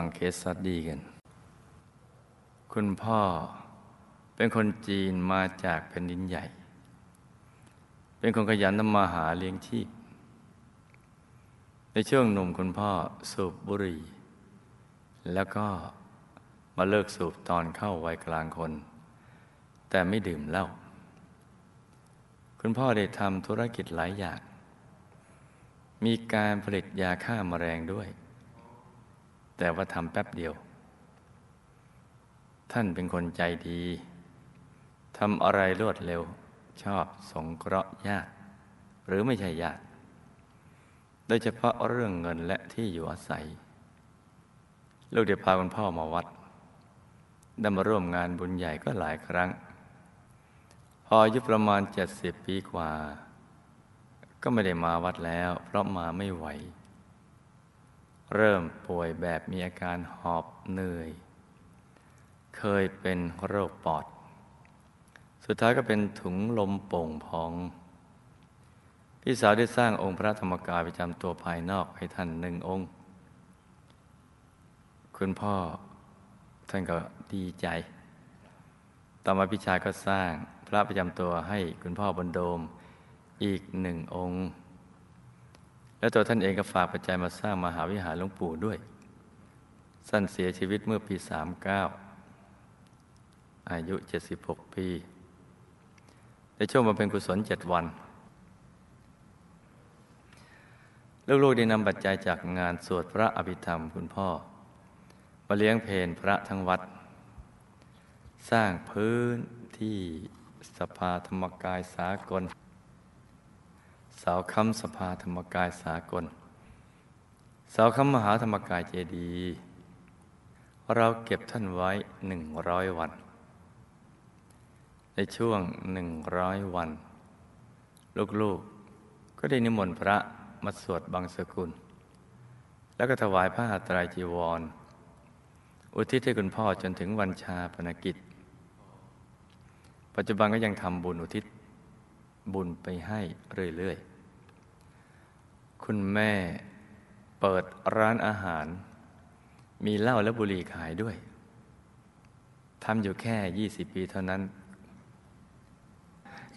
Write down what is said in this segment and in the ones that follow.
มาฟังเคสสัดดีกัน คุณพ่อเป็นคนจีนมาจากแผ่นดินใหญ่ เป็นคนขยันทำมาหาเลี้ยงชีพ ในช่วงหนุ่มคุณพ่อสูบบุหรี่ แล้วก็มาเลิกสูบตอนเข้าวัยกลางคน แต่ไม่ดื่มเหล้า คุณพ่อได้ทำธุรกิจหลายอย่าง มีการผลิตยาฆ่ามาแมลงด้วย แต่ว่าทำแป๊บเดียว ท่านเป็นคนใจดีทำอะไรรวดเร็ว ชอบสงเคราะห์ญาติ หรือไม่ใช่ญาติ โดยเฉพาะเรื่องเงินและที่อยู่อาศัย ลูกได้พาคุณพ่อมาวัดได้มาร่วมงานบุญใหญ่ก็หลายครั้ง พออายุประมาณเจ็ดสิบปีกว่า ก็ไม่ได้มาวัดแล้ว เพราะมาไม่ไหว เริ่มป่วยแบบมีอาการหอบเหนื่อย เคยเป็นโรคปอด สุดท้ายก็เป็นถุงลมโป่งพอง พี่สาวได้สร้างองค์พระธรรมกายประจำตัวภายนอกให้ท่านหนึ่งองค์ คุณพ่อท่านก็ดีใจ ต่อมาพี่ชายก็สร้างพระประจำตัวให้คุณพ่อบนโดมอีกหนึ่งองค์ แล้วตัวท่านเองก็ฝากปัจจัยมาสร้างมหาวิหารหลวงปู่ด้วย สั้นเสียชีวิตเมื่อปี 39 อายุ 76 ปีในช่วงมาเป็นกุศลเจ็ดวัน ลูกๆได้นำปัจจัยจากงานสวดพระอภิธรรมคุณพ่อ มาเลี้ยงเพนพระทั้งวัด สร้างพื้นที่สภาธรรมกายสากล สาวคำสภาธรรมกายสากลสาวคำมหาธรรมกายเจดีเราเก็บท่านไว้หนึ่งร้อยวัน ในช่วงหนึ่งร้อยวัน ลูกๆก็ได้นิมนต์พระมาสวดบังสกุล แล้วก็ถวายผ้าตรายจีวร อุทิศให้คุณพ่อจนถึงวันชาปนกิจ ปัจจุบันก็ยังทำบุญอุทิศบุญไปให้เรื่อยๆ คุณแม่เปิดร้านอาหาร มีเหล้าและบุหรี่ขายด้วยทำอยู่แค่ยี่สิบปีเท่านั้น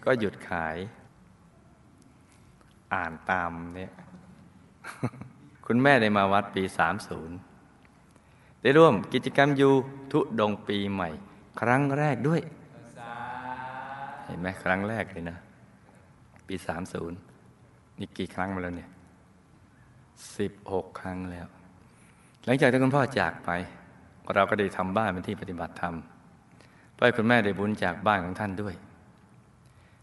ก็หยุดขาย อ่านตามเนี่ยคุณแม่ได้มาวัดปีสามศูนย์ได้ร่วมกิจกรรมอยู่ทุดงปีใหม่ ครั้งแรกด้วย เห็นไหมครั้งแรกเลยนะ ปีสามศูนย์นี่กี่ครั้งมาแล้วเนี่ย สิบหกครั้งแล้ว หลังจากที่คุณพ่อจากไป เราก็ได้ทำบ้านเป็นที่ปฏิบัติธรรมเพื่อคุณแม่ได้บุญจากบ้านของท่านด้วย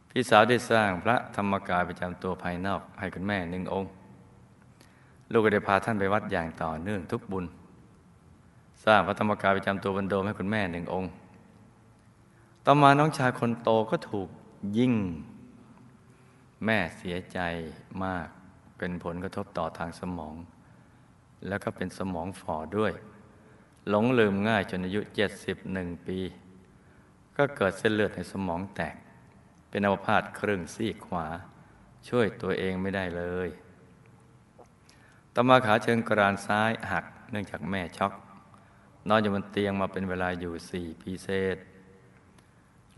พี่สาวได้สร้างพระธรรมกายประจำตัวภายนอกให้คุณแม่หนึ่งองค์ ลูกก็ได้พาท่านไปวัดอย่างต่อเนื่องทุกบุญ สร้างพระธรรมกายประจำตัวบรรโดมให้คุณแม่หนึ่งองค์ ต่อมาน้องชายคนโตก็ถูกยิ่ง แม่เสียใจมาก เป็นผลกระทบต่อทางสมอง แล้วก็เป็นสมองฝ่อด้วย หลงลืมง่ายจนอายุ 71 ปี ก็เกิดเส้นเลือดในสมองแตก เป็นอัมพาตครึ่งซีกขวา ช่วยตัวเองไม่ได้เลยต่อมาขาเชิงกรานซ้ายหักเนื่องจากแม่ช็อก นอนอยู่บนเตียงมาเป็นเวลาอยู่สี่ปีเศษ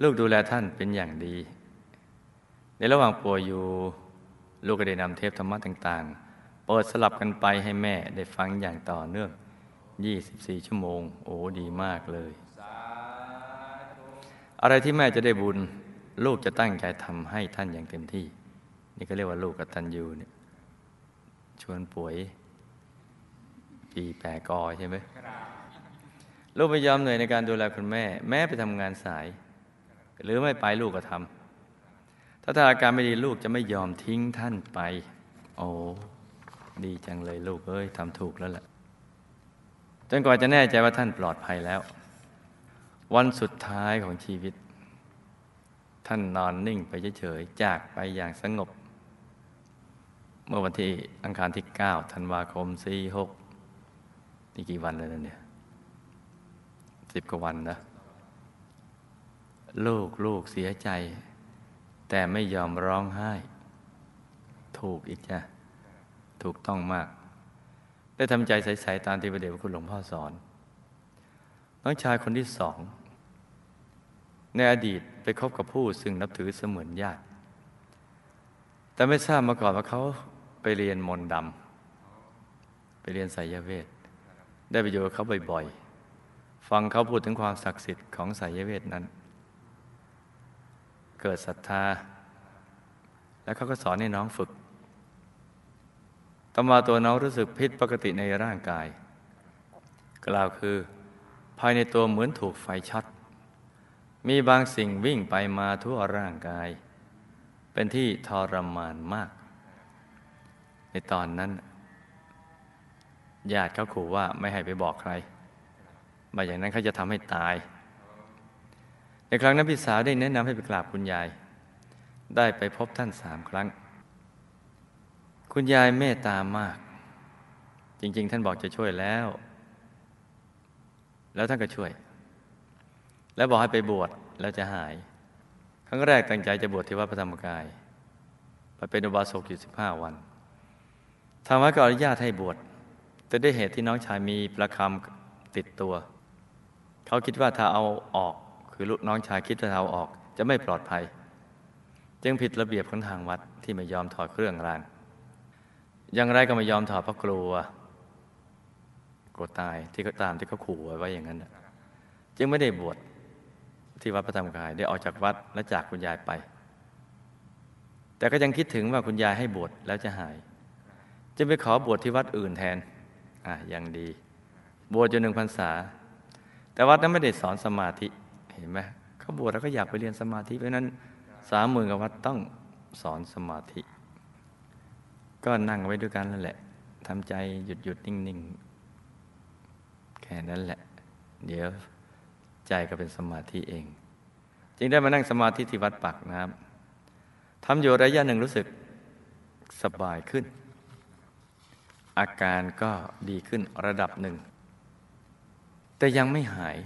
ลูกดูแลท่านเป็นอย่างดี ในระหว่างป่วยอยู่ ลูกก็ได้นำเทปธรรมะต่างๆ เปิดสลับกันไปให้แม่ได้ฟังอย่างต่อเนื่อง 24 ชั่วโมง โอ้ดีมากเลย อะไรที่แม่จะได้บุญ ลูกจะตั้งใจทำให้ท่านอย่างเต็มที่ นี่ก็เรียกว่าลูกกตัญญูเนี่ยชวนป่วย ปีแปรกอใช่ไหมลูกพยายามเหนื่อยในการดูแลคุณแม่ แม่ไปทำงานสาย หรือไม่ไปลูกก็ทำ ถ้าถ้าอาการไม่ดีลูกจะไม่ยอมทิ้งท่านไป โอ้ดีจังเลยลูกเอ้ยทำถูกแล้วแหละจนกว่าจะแน่ใจว่าท่านปลอดภัยแล้ว วันสุดท้ายของชีวิต ท่านนอนนิ่งไปเฉยๆจากไปอย่างสงบ เมื่อวันที่อังคารที่เก้าธันวาคมสี่หกนี่กี่วันแล้วเนี่ยสิบกว่าวันนะ ลูกลูกเสียใจ แต่ไม่ยอมร้องไห้ ถูกอีกจ้ะถูกต้องมาก ได้ทำใจใสๆตามที่พระเดชพระคุณหลวงพ่อสอน น้องชายคนที่สอง ในอดีตไปคบกับผู้ซึ่งนับถือเสมือนญาติ แต่ไม่ทราบมาก่อนว่าเขาไปเรียนมนต์ดำไปเรียนไสยเวท ได้ไปอยู่กับเขาบ่อยๆ ฟังเขาพูดถึงความศักดิ์สิทธิ์ของไสยเวทนั้น เกิดศรัทธา แล้วเขาก็สอนให้น้องฝึกต่อมาตัวน้องรู้สึกผิดปกติในร่างกาย กล่าวคือ ภายในตัวเหมือนถูกไฟช็อตมีบางสิ่งวิ่งไปมาทั่วร่างกาย เป็นที่ทรมานมาก ในตอนนั้นญาติเขาขู่ว่าไม่ให้ไปบอกใครมาอย่างนั้นเขาจะทำให้ตาย ครั้งนั้นพี่สาวได้แนะนำให้ไปกราบคุณยาย ได้ไปพบท่านสามครั้ง คุณยายเมตตามาก จริง ๆ ท่านบอกจะช่วยแล้ว แล้วท่านก็ช่วย แล้วบอกให้ไปบวชแล้วจะหาย ครั้งแรกตั้งใจจะบวชที่วัดพระธรรมกาย ไปเป็นอุบาสกอยู่สิบห้าวันทางวัดก็อนุญาตให้บวชแต่ด้วยเหตุที่น้องชายมีประคำติดตัว เขาคิดว่าถ้าเอาออก คือลูกน้องชายคิดว่าถ้าเอาออก จะไม่ปลอดภัย จึงผิดระเบียบของทางวัดที่ไม่ยอมถอดเครื่องราง อย่างไรก็ไม่ยอมถอดเพราะกลัวกลัวตายที่เขาตามที่เขาขู่ไว้อย่างนั้นจึงไม่ได้บวชที่วัดพระธรรมกายได้ออกจากวัดและจากคุณยายไป แต่ก็ยังคิดถึงว่าคุณยายให้บวชแล้วจะหาย จึงไปขอบวชที่วัดอื่นแทนอะยังดี บวชอยู่หนึ่งพรรษา แต่วัดนั้นไม่ได้สอนสมาธิ ห็นไหมเขาบวชแล้วก็อยากไปเรียนสมาธิเพราะนั้นสามหมื่นกับวัดต้องสอนสมาธิ ก็นั่งไว้ด้วยกันนั่นแหละทำใจหยุดหยุดนิ่งนิ่งแค่นั้นแหละ เดี๋ยวใจก็เป็นสมาธิเอง จึงได้มานั่งสมาธิที่วัดปักน้ำทำอยู่ระยะหนึ่งรู้สึกสบายขึ้น อาการก็ดีขึ้นระดับหนึ่ง แต่ยังไม่หาย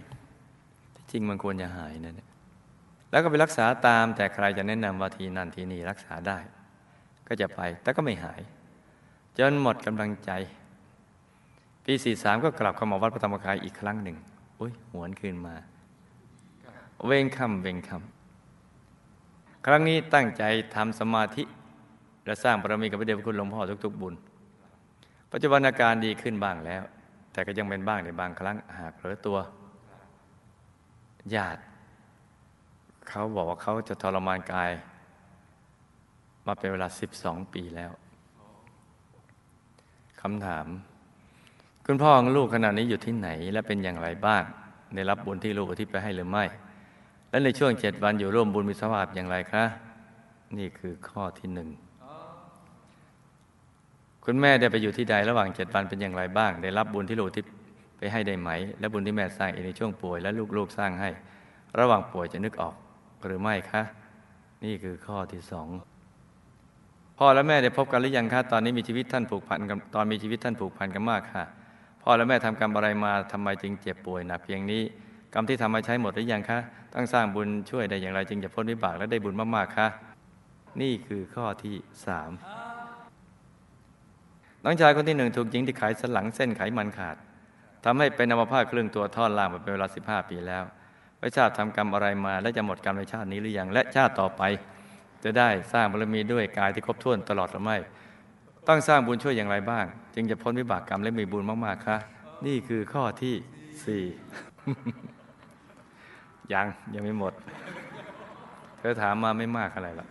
จริงมันควรจะหายนั่นแล้วก็ไปรักษาตาม แต่ใครจะแนะนำว่าทีนั่นทีนี้รักษาได้ ก็จะไปแต่ก็ไม่หาย จนหมดกำลังใจ ปีสี่สามก็กลับเข้ามาวัดพระธรรมกายอีกครั้งหนึ่งอุ้ยหวนคืนมา เวงคำเวงคำครั้งนี้ตั้งใจทำสมาธิ และสร้างบารมีกับพระเดชพระคุณหลวงพ่อทุก ๆ บุญ ปัจจุบันอาการดีขึ้นบ้างแล้ว แต่ก็ยังเป็นบ้างในบางครั้งหากเผลอตัว ญาติ เขาบอกว่าเขาจะทรมานกาย มาเป็นเวลาสิบสองปีแล้วคำถาม คุณพ่อของลูกขณะนี้อยู่ที่ไหน และเป็นอย่างไรบ้างได้รับบุญที่ลูกอุทิศไปให้หรือไม่ และในช่วงเจ็ดวันอยู่ร่วมบุญมิสวาบอย่างไรคะ นี่คือข้อที่หนึ่งคุณแม่ได้ไปอยู่ที่ใดระหว่างเจ็ดวันเป็นอย่างไรบ้าง ได้รับบุญที่ลูกทิศ ไปให้ได้ไหม และบุญที่แม่สร้างเองในช่วงป่วย และลูกๆสร้างให้ ระหว่างป่วยจะนึกออกหรือไม่คะ นี่คือข้อที่สองพ่อและแม่ได้พบกันหรือยังคะตอนนี้มีชีวิตท่านผูกพันกันตอนมีชีวิตท่านผูกพันกันมากค่ะ พ่อและแม่ทำกรรมอะไรมาทำไมจึงเจ็บป่วยหนักเพียงนี้ กรรมที่ทำมาใช้หมดหรือยังคะต้องสร้างบุญช่วยได้อย่างไรจึงจะพ้นวิบากและได้บุญมากๆคะนี่คือข้อที่สามน้องชายคนที่หนึ่งถูกหญิงที่ขายสลังเส้นไขมันขาด ทำให้เป็นอัมพาตครึ่งตัวทอดล่างมาเป็นเวลาสิบห้าปีแล้วไม่ทราบทำกรรมอะไรมา และจะหมดกรรมในชาตินี้หรือยังและชาติต่อไป จะได้สร้างบารมีด้วยกายที่ครบถ้วนตลอดหรือไม่ต้องสร้างบุญช่วยอย่างไรบ้าง จึงจะพ้นวิบากกรรมและมีบุญมากๆคะนี่คือข้อที่สี่ยังยังไม่หมด เธอถามมาไม่มากอะไรหรอก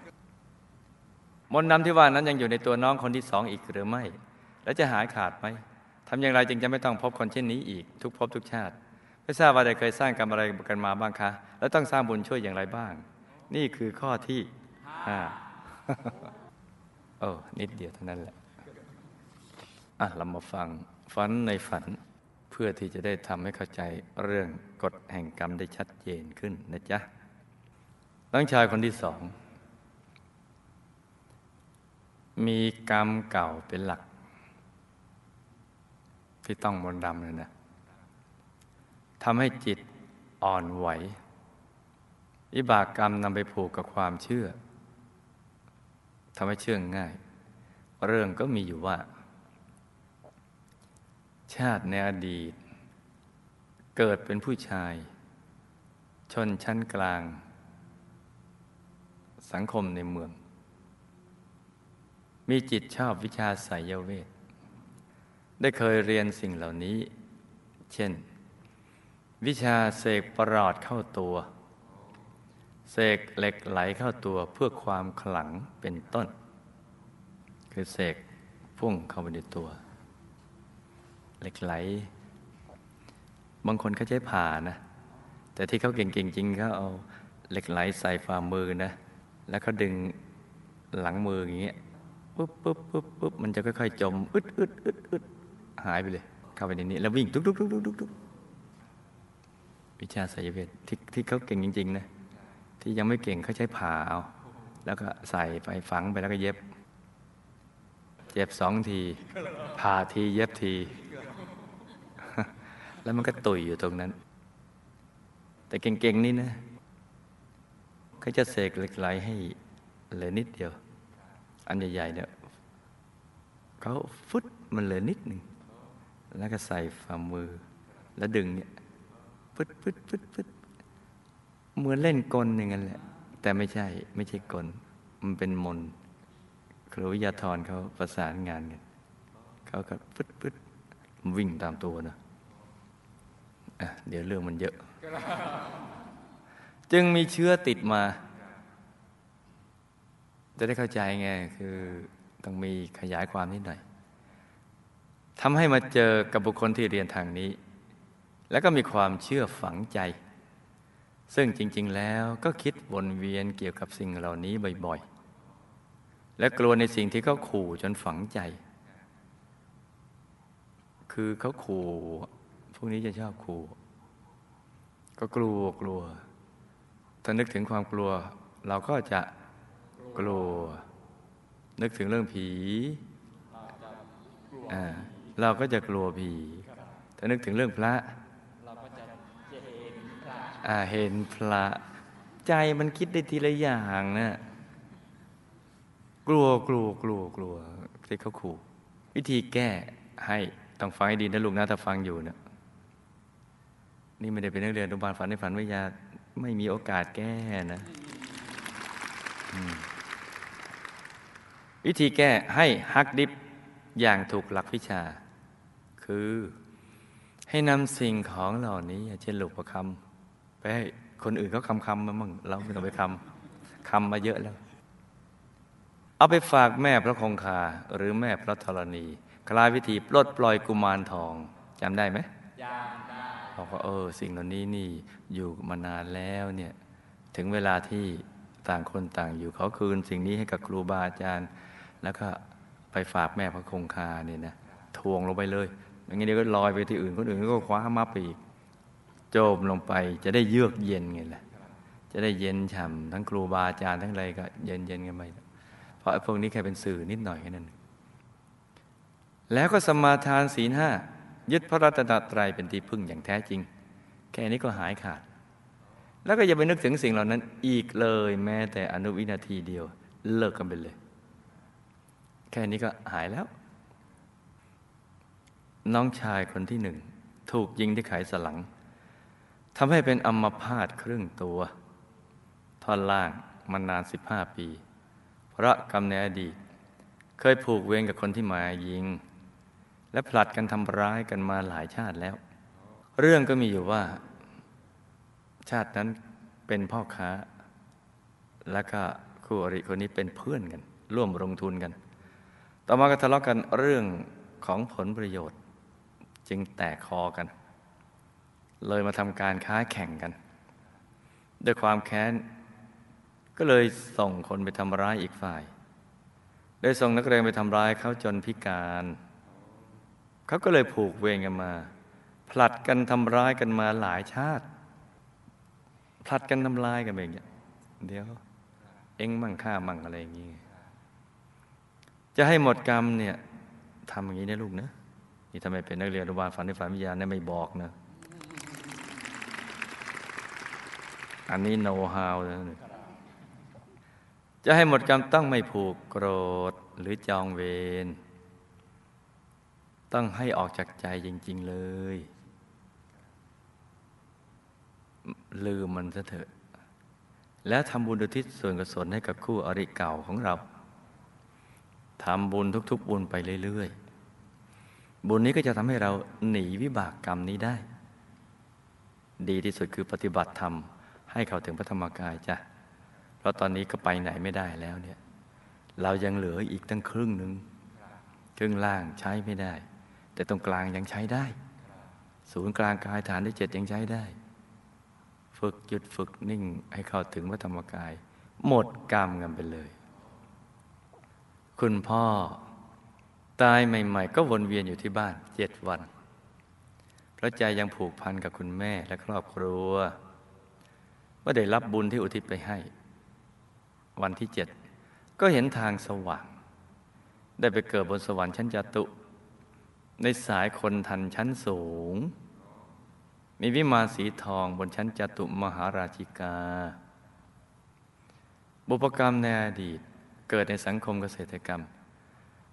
มนต์ดำที่ว่านั้นยังอยู่ในตัวน้องคนที่สองอีกหรือไม่ แล้วจะหายขาดไหม ทำอย่างไรจึงจะไม่ต้องพบคนเช่นนี้อีก ทุกภพทุกชาติ ไม่ทราบว่าได้เคยสร้างกรรมอะไรกันมาบ้างคะ แล้วต้องสร้างบุญช่วยอย่างไรบ้าง นี่คือข้อที่ห้าโอ้นิดเดียวเท่านั้นแหละ อะ เรามาฟังฝันในฝันเพื่อที่จะได้ทำให้เข้าใจเรื่องกฎแห่งกรรมได้ชัดเจนขึ้นนะจ๊ะน้องชายคนที่สอง มีกรรมเก่าเป็นหลัก ที่ต้องมนดำเลยนะทำให้จิตอ่อนไหววิบากกรรมนำไปผูกกับความเชื่อทำให้เชื่องง่าย เรื่องก็มีอยู่ว่า ชาติในอดีต เกิดเป็นผู้ชาย ชนชั้นกลาง สังคมในเมือง มีจิตชอบวิชาสายเวท ได้เคยเรียนสิ่งเหล่านี้ เช่น วิชาเสกประหลอดเข้าตัว เสกเหล็กไหลเข้าตัวเพื่อความขลังเป็นต้น คือเสกพุ่งเข้าไปในตัว เหล็กไหล บางคนเขาใช้ผ่านะ แต่ที่เขาเก่งๆจริงเขาเอาเหล็กไหลใส่ฝ่ามือนะ แล้วเขาดึงหลังมืออย่างเงี้ยปุ๊บปุ๊บปุ๊บปุ๊บมันจะค่อยๆ จม อึดอึดอึดอึด หายไปเลย เข้าไปในนี้ แล้ววิ่ง ทุกทุกทุกทุกทุกทุกวิชาสายเวทที่ที่เขาเก่งจริง ๆ นะ ที่ยังไม่เก่งเขาใช้ผ่าเอาแล้วก็ใส่ไปฝังไปแล้วก็เย็บเจ็บสองที ผ่าทีเย็บที แล้วมันก็ตุยอยู่ตรงนั้น แต่เก่ง ๆ นี่นะเขาจะเสกเหล็กไหลให้เหลือนิดเดียว อันใหญ่ ๆ เนี่ยเขาฟุตมันเหลือนิดหนึ่ง แล้วก็ใส่ฝ่ามือ แล้วดึงเนี่ยฟึดฟึดฟึดฟึดเหมือนเล่นกลอย่างนั้นแหละ แต่ไม่ใช่ไม่ใช่กล มันเป็นมนครูวิทยาธรเขาประสานงานกันเขาก็ฟึดฟึดวิ่งตามตัวนะอะเดี๋ยวเรื่องมันเยอะ จึงมีเชื้อติดมา จะได้เข้าใจไง คือต้องมีขยายความนิดหน่อย ทำให้มาเจอกับบุคคลที่เรียนทางนี้ แล้วก็มีความเชื่อฝังใจ ซึ่งจริง ๆ แล้วก็คิดวนเวียนเกี่ยวกับสิ่งเหล่านี้บ่อย ๆ และกลัวในสิ่งที่เขาขู่จนฝังใจ คือเขาขู่พวกนี้จะชอบขู่ ก็กลัวกลัว ถ้านึกถึงความกลัว เราก็จะกลัว นึกถึงเรื่องผีอ่า เราก็จะกลัวผีถ้านึกถึงเรื่องพระเราก็จะเห็นพระอ่าเห็นพระ ใจมันคิดได้ทีละอย่างนะกลัวกลัวกลัวกลัวที่เขาขู่วิธีแก้ให้ต้องฟังให้ดีนะลูกนะถ้าฟังอยู่นะนี่ไม่ได้เป็นนักเรียนอนุบาลฝันในฝันวิทยาไม่มีโอกาสแก้นะวิธีแก้ให้ฮักดิบอย่างถูกหลักวิชา คือ ให้นำสิ่งของเหล่านี้เช่นลูกประคำไปให้คนอื่นเขาคำคำมามั่งเราไม่ต้องไปคำคำมาเยอะแล้ว เอาไปฝากแม่พระคงคาหรือแม่พระธรณี คลายวิธีปลดปล่อยกุมารทองจำได้ไหมยามได้บอกว่าเออ สิ่งเหล่านี้นี่อยู่มานานแล้วเนี่ยถึงเวลาที่ต่างคนต่างอยู่เขาคืน สิ่งนี้ให้กับครูบาอาจารย์ แล้วก็ไปฝากแม่พระคงคาเนี่ยนะทวงลงไปเลย อย่างนี้เดี๋ยวก็ลอยไปที่อื่นคนอื่นก็คว้ามาไปอีก โจมลงไปจะได้เยือกเย็นไงล่ะจะได้เย็นฉ่ำทั้งครูบาอาจารย์ทั้งอะไรก็เย็นเย็นกันไปเพราะไอ้พวกนี้แค่เป็นสื่อนิดหน่อยแค่นั้นแล้วก็สมาทานศีลห้ายึดพระรัตนตรัยเป็นที่พึ่งอย่างแท้จริง แค่นี้ก็หายขาด แล้วก็อย่าไปนึกถึงสิ่งเหล่านั้นอีกเลยแม้แต่อนุวินาทีเดียวเลิกกันไปเลย แค่นี้ก็หายแล้ว น้องชายคนที่หนึ่ง ถูกยิงที่ไขสลังทำให้เป็นอัมพาตครึ่งตัว ท่อนล่างมานานสิบห้าปี เพราะกรรมในอดีต เคยผูกเวรกับคนที่มายิง และผลัดกันทำร้ายกันมาหลายชาติแล้ว เรื่องก็มีอยู่ว่า ชาตินั้นเป็นพ่อค้า แล้วก็คู่อริคนนี้เป็นเพื่อนกัน ร่วมลงทุนกัน ต่อมาก็ทะเลาะกันเรื่องของผลประโยชน์ จึงแตกคอกัน เลยมาทำการค้าแข่งกัน ด้วยความแค้น ก็เลยส่งคนไปทำร้ายอีกฝ่ายโดยส่งนักเรียนไปทำร้ายเขาจนพิการ เขาก็เลยผูกเวรกันมา ผลัดกันทำร้ายกันมาหลายชาติ ผลัดกันทำลายกันไปอย่างเงี้ยเดี๋ยว เอ็งมั่งข้ามั่งอะไรอย่างงี้จะให้หมดกรรมเนี่ยทำอย่างนี้นะลูกนะ นี่ทำไมเป็นนักเรียนอนุบาลฝันในฝันวิทยาเนี่ยไม่บอกนะ อันนี้โน้ตฮาวนะจะให้หมดกรรมต้องไม่ผูกโกรธหรือจองเวรต้องให้ออกจากใจจริง ๆเลย ลืมมันซะเถอะ แล้วทำบุญอุทิศส่วนกุศลให้กับคู่อริเก่าของเราทำบุญทุก ๆ บุญไปเรื่อย ๆ บุญนี้ก็จะทำให้เราหนีวิบากกรรมนี้ได้ ดีที่สุดคือปฏิบัติธรรม ให้เขาถึงพระธรรมกายจ้ะ เพราะตอนนี้ก็ไปไหนไม่ได้แล้วเนี่ย เรายังเหลืออีกตั้งครึ่งหนึ่งครึ่งล่างใช้ไม่ได้ แต่ตรงกลางยังใช้ได้ ศูนย์กลางกายฐานที่เจ็ดยังใช้ได้ ฝึกหยุดฝึกนิ่งให้เข้าถึงพระธรรมกาย หมดกรรมกันไปเลย คุณพ่อ ตายใหม่ ๆ ก็วนเวียนอยู่ที่บ้านเจ็ดวัน เพราะใจยังผูกพันกับคุณแม่และครอบครัว ว่าได้รับบุญที่อุทิศไปให้ วันที่เจ็ดก็เห็นทางสว่าง ได้ไปเกิดบนสวรรค์ชั้นจตุ ในสายคนทันชั้นสูง มีวิมานสีทองบนชั้นจตุมหาราชิกา บุพกรรมในอดีตเกิดในสังคมเกษตรกรรม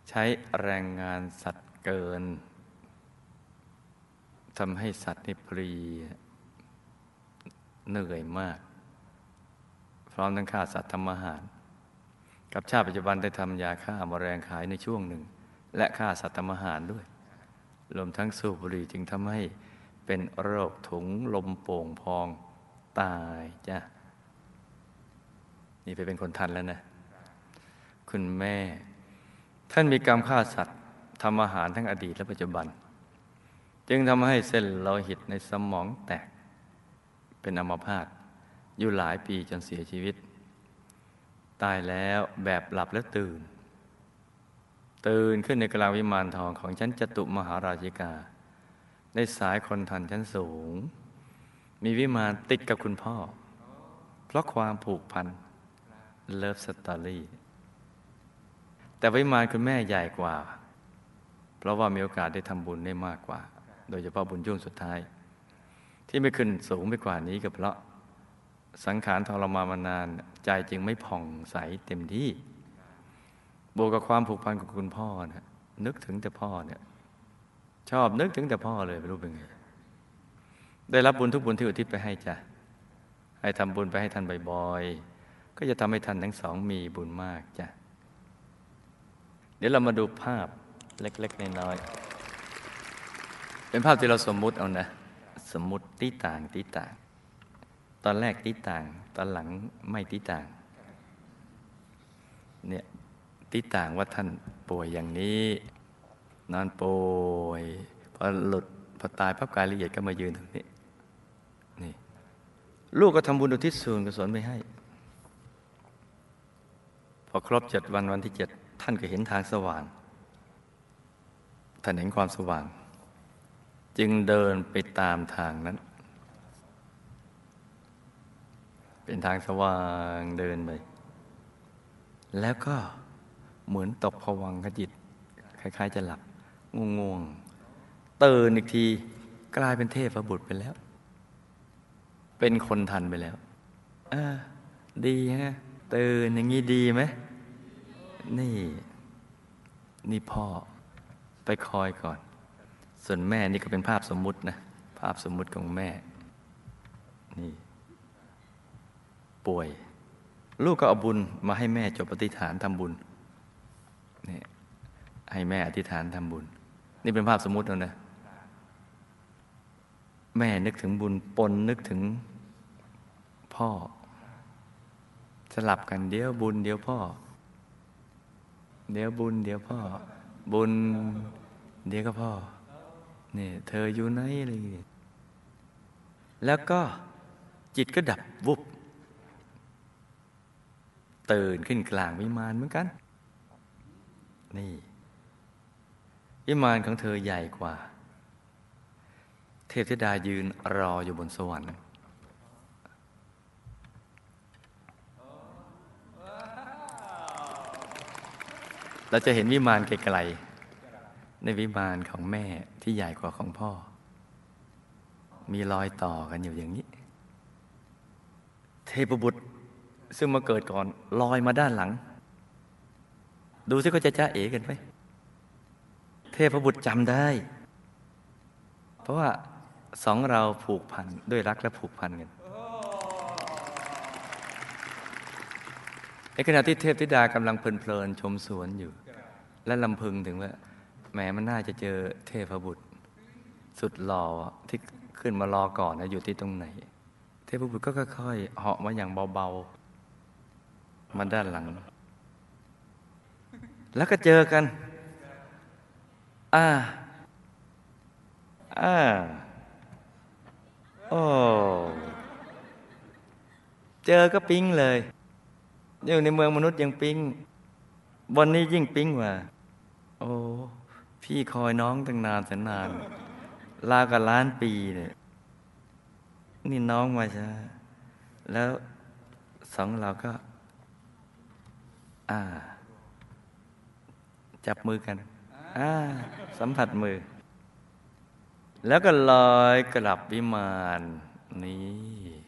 ใช้แรงงานสัตว์เกินทำให้สัตว์นี่เพลียเหนื่อยมาก พร้อมทั้งฆ่าสัตว์ทำอาหาร กับชาติปัจจุบันได้ทำยาฆ่าแมลงขายในช่วงหนึ่ง และฆ่าสัตว์ทำอาหารด้วยรวมทั้งสูบบุหรี่จึงทำให้เป็นโรคถุงลมโป่งพองตายจ้ะนี่ไปเป็นคนทันแล้วนะ คุณแม่ ท่านมีกรรมฆ่าสัตว์ทำอาหารทั้งอดีตและปัจจุบัน จึงทำให้เส้นโลหิตในสมองแตก เป็นอัมพาตอยู่หลายปีจนเสียชีวิต ตายแล้วแบบหลับแล้วตื่น ตื่นขึ้นในกลางวิมานทองของชั้นจตุมหาราชิกา ในสายคนทันชั้นสูง มีวิมานติดกับคุณพ่อ เพราะความผูกพันlove story แต่วิมานคุณแม่ใหญ่กว่า เพราะว่ามีโอกาสได้ทำบุญได้มากกว่า โดยเฉพาะบุญช่วงสุดท้าย ที่ไม่ขึ้นสูงไปกว่านี้ก็เพราะสังขารทรมานมานาน ใจจึงไม่ผ่องใสเต็มที่บวกกับความผูกพันกับคุณพ่อนะนึกถึงแต่พ่อเนี่ย ชอบนึกถึงแต่พ่อเลยไม่รู้เป็นไงได้รับบุญทุกบุญที่อุทิศไปให้จ้ะให้ทำบุญไปให้ท่านบ่อยๆก็จะทำให้ท่านทั้งสองมีบุญมากจ้ะ ดี๋ยวเรามาดูภาพเล็กๆน้อยๆเป็นภาพที่เราสมมุติเอานะ สมมุติตีต่างตีต่าง ตอนแรกตีต่าง ตอนหลังไม่ตีต่าง เนี่ยตีต่างว่าท่านป่วยอย่างนี้ นอนป่วยพอหลุดพอตายพับกายละเอียดก็มายืนตรงนี้นี่ลูกก็ทำบุญอุทิศส่วนกุศลไปให้ พอครบเจ็ดวันวันที่เจ็ด ท่านก็เห็นทางสว่าง ท่านเห็นความสว่าง จึงเดินไปตามทางนั้น เป็นทางสว่างเดินไป แล้วก็เหมือนตกผวังขจิต คล้าย ๆ จะหลับง่วงๆตื่นอีกทีกลายเป็นเทพบุตรไปแล้ว เป็นคนทันไปแล้ว เออ ดีฮะตื่นอย่างนี้ดีไหม นี่ นี่พ่อไปคอยก่อน ส่วนแม่นี่ก็เป็นภาพสมมุตินะ ภาพสมมุติของแม่ นี่ ป่วย ลูกก็เอาบุญมาให้แม่จบปฏิฐานทำบุญนี่ให้แม่อธิษฐานทำบุญ นี่เป็นภาพสมมุติแล้วนะแม่นึกถึงบุญปนนึกถึงพ่อ สลับกันเดี๋ยวบุญเดี๋ยวพ่อ เดี๋ยวบุญ เดี๋ยวพ่อ บุญ เดี๋ยวก็พ่อเนี่ยเธออยู่ไหนอะไรอย่างเลยแล้วก็จิตก็ดับวุบตื่นขึ้นกลางวิมานเหมือนกัน นี่วิมานของเธอใหญ่กว่า เทพธิดายืนรออยู่บนสวรรค์ เราจะเห็นวิมานไกลๆในวิมานของแม่ที่ใหญ่กว่าของพ่อ มีรอยต่อกันอยู่อย่างนี้ เทพบุตรซึ่งมาเกิดก่อนลอยมาด้านหลัง ดูซิก็จะจ้าเอ๋กันไหมเทพบุตรจำได้ เพราะว่าสองเราผูกพันด้วยรักและผูกพันกันในขณะที่เทพธิดากำลังเพลินๆชมสวนอยู่ และลำพึงถึงว่าแหมมันน่าจะเจอเทพบุตร สุดหล่อที่ขึ้นมารอก่อนนะอยู่ที่ตรงไหน เทพบุตรก็ค่อยๆเหาะมาอย่างเบาๆมาด้านหลัง แล้วก็เจอกัน อ่า อ่า โอ้ เจอก็ปิ๊งเลยอยู่ในเมืองมนุษย์ยังปิ๊งบนนี้ยิ่งปิ๊งกว่า อ้ พี่คอยน้องตั้งนานแสนนานลากับล้านปีเนี่ยนี่น้องมาช้าแล้วสองเราก็ อ่า จับมือกัน อ่า สัมผัสมือ แล้วก็ลอยกลับวิมานนี่